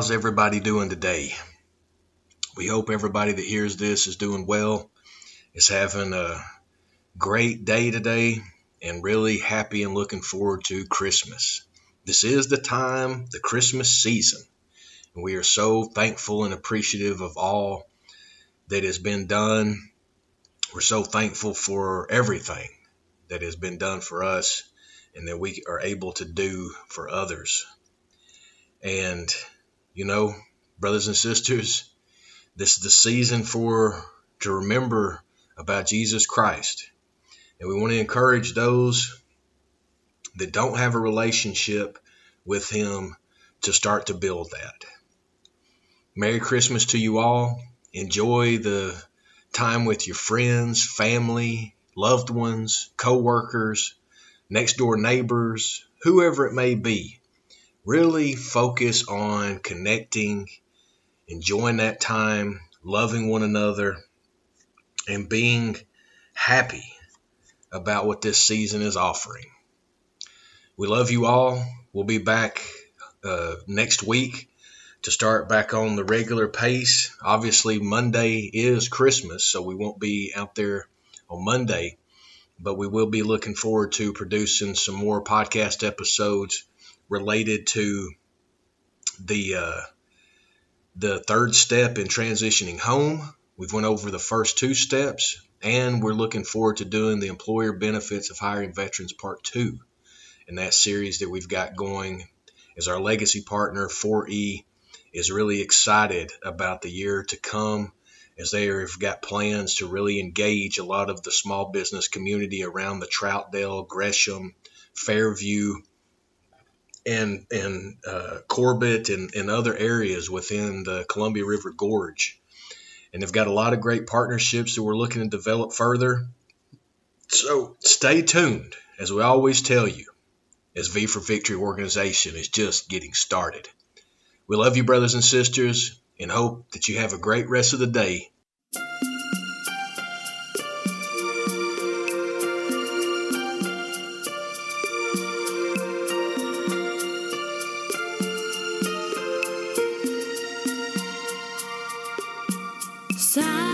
How's everybody doing today? We hope everybody that hears this is doing well, is having a great day today, and really happy and looking forward to Christmas. This is the time, the Christmas season, and we are so thankful and appreciative of all that has been done. We're so thankful for everything that has been done for us and that we are able to do for others. And, you know, brothers and sisters, this is the season for to remember about Jesus Christ. And we want to encourage those that don't have a relationship with Him to start to build that. Merry Christmas to you all. Enjoy the time with your friends, family, loved ones, co workers, next door neighbors, whoever it may be. Really focus on connecting, enjoying that time, loving one another, and being happy about what this season is offering. We love you all. We'll be back uh, next week to start back on the regular pace. Obviously, Monday is Christmas, so we won't be out there on Monday, but we will be looking forward to producing some more podcast episodes related to the uh, the third step in transitioning home. We've went over the first two steps, and we're looking forward to doing the employer benefits of hiring veterans part two in that series that we've got going as our legacy partner 4E is really excited about the year to come as they have got plans to really engage a lot of the small business community around the Troutdale, Gresham, Fairview, and and uh, Corbett and, and other areas within the Columbia River Gorge. And they've got a lot of great partnerships that we're looking to develop further. So stay tuned, as we always tell you, as V for Victory organization is just getting started. We love you, brothers and sisters, and hope that you have a great rest of the day inside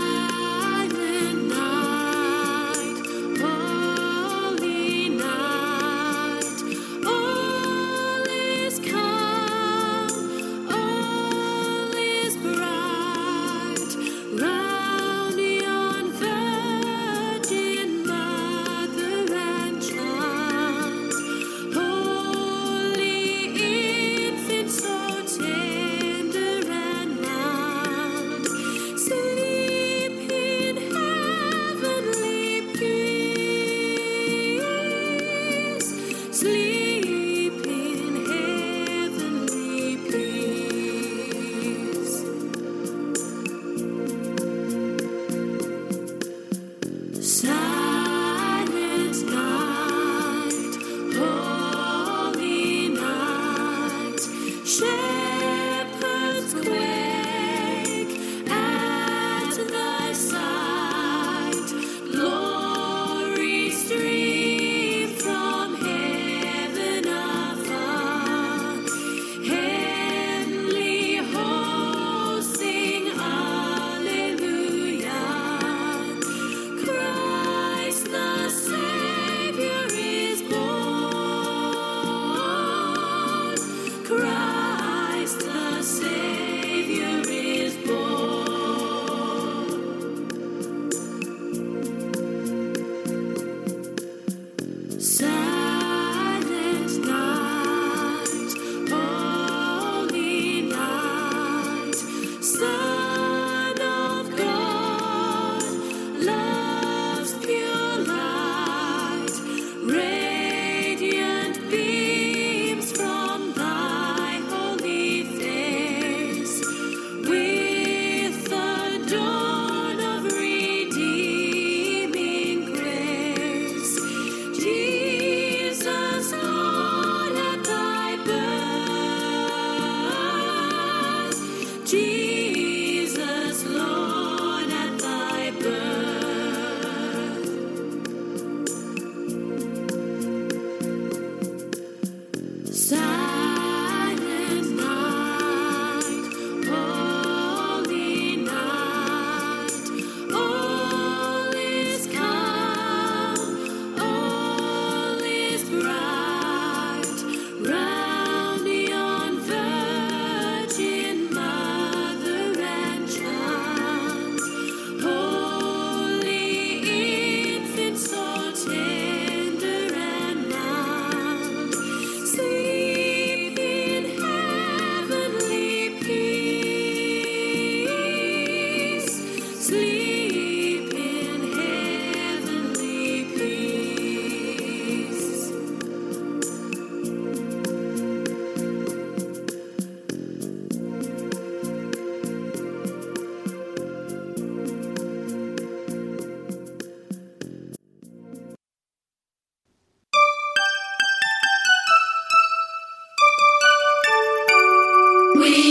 I.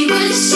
we will see.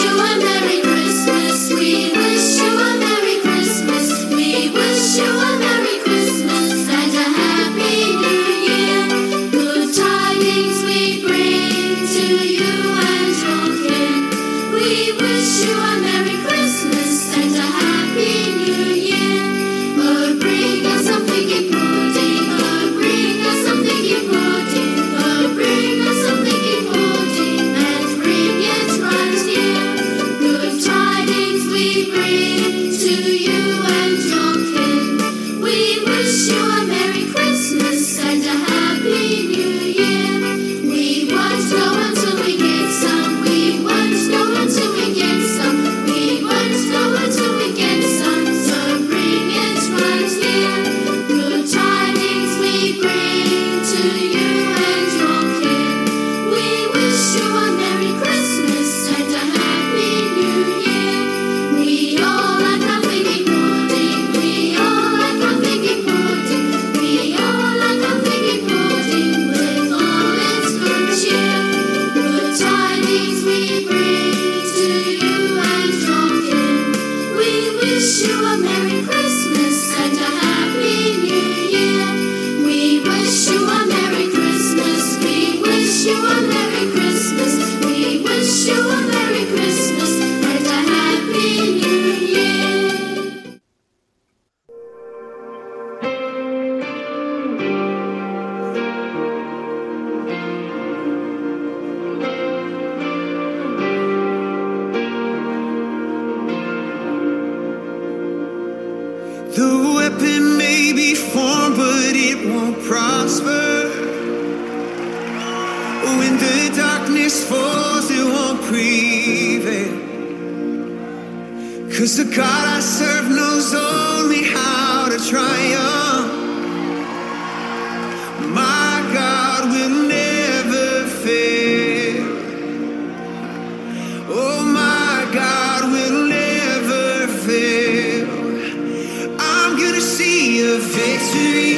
The weapon may be formed, but it won't prosper. When the darkness falls, it won't prevail. Cause the God I serve knows only how to triumph. victory.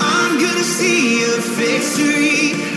I'm gonna see a victory.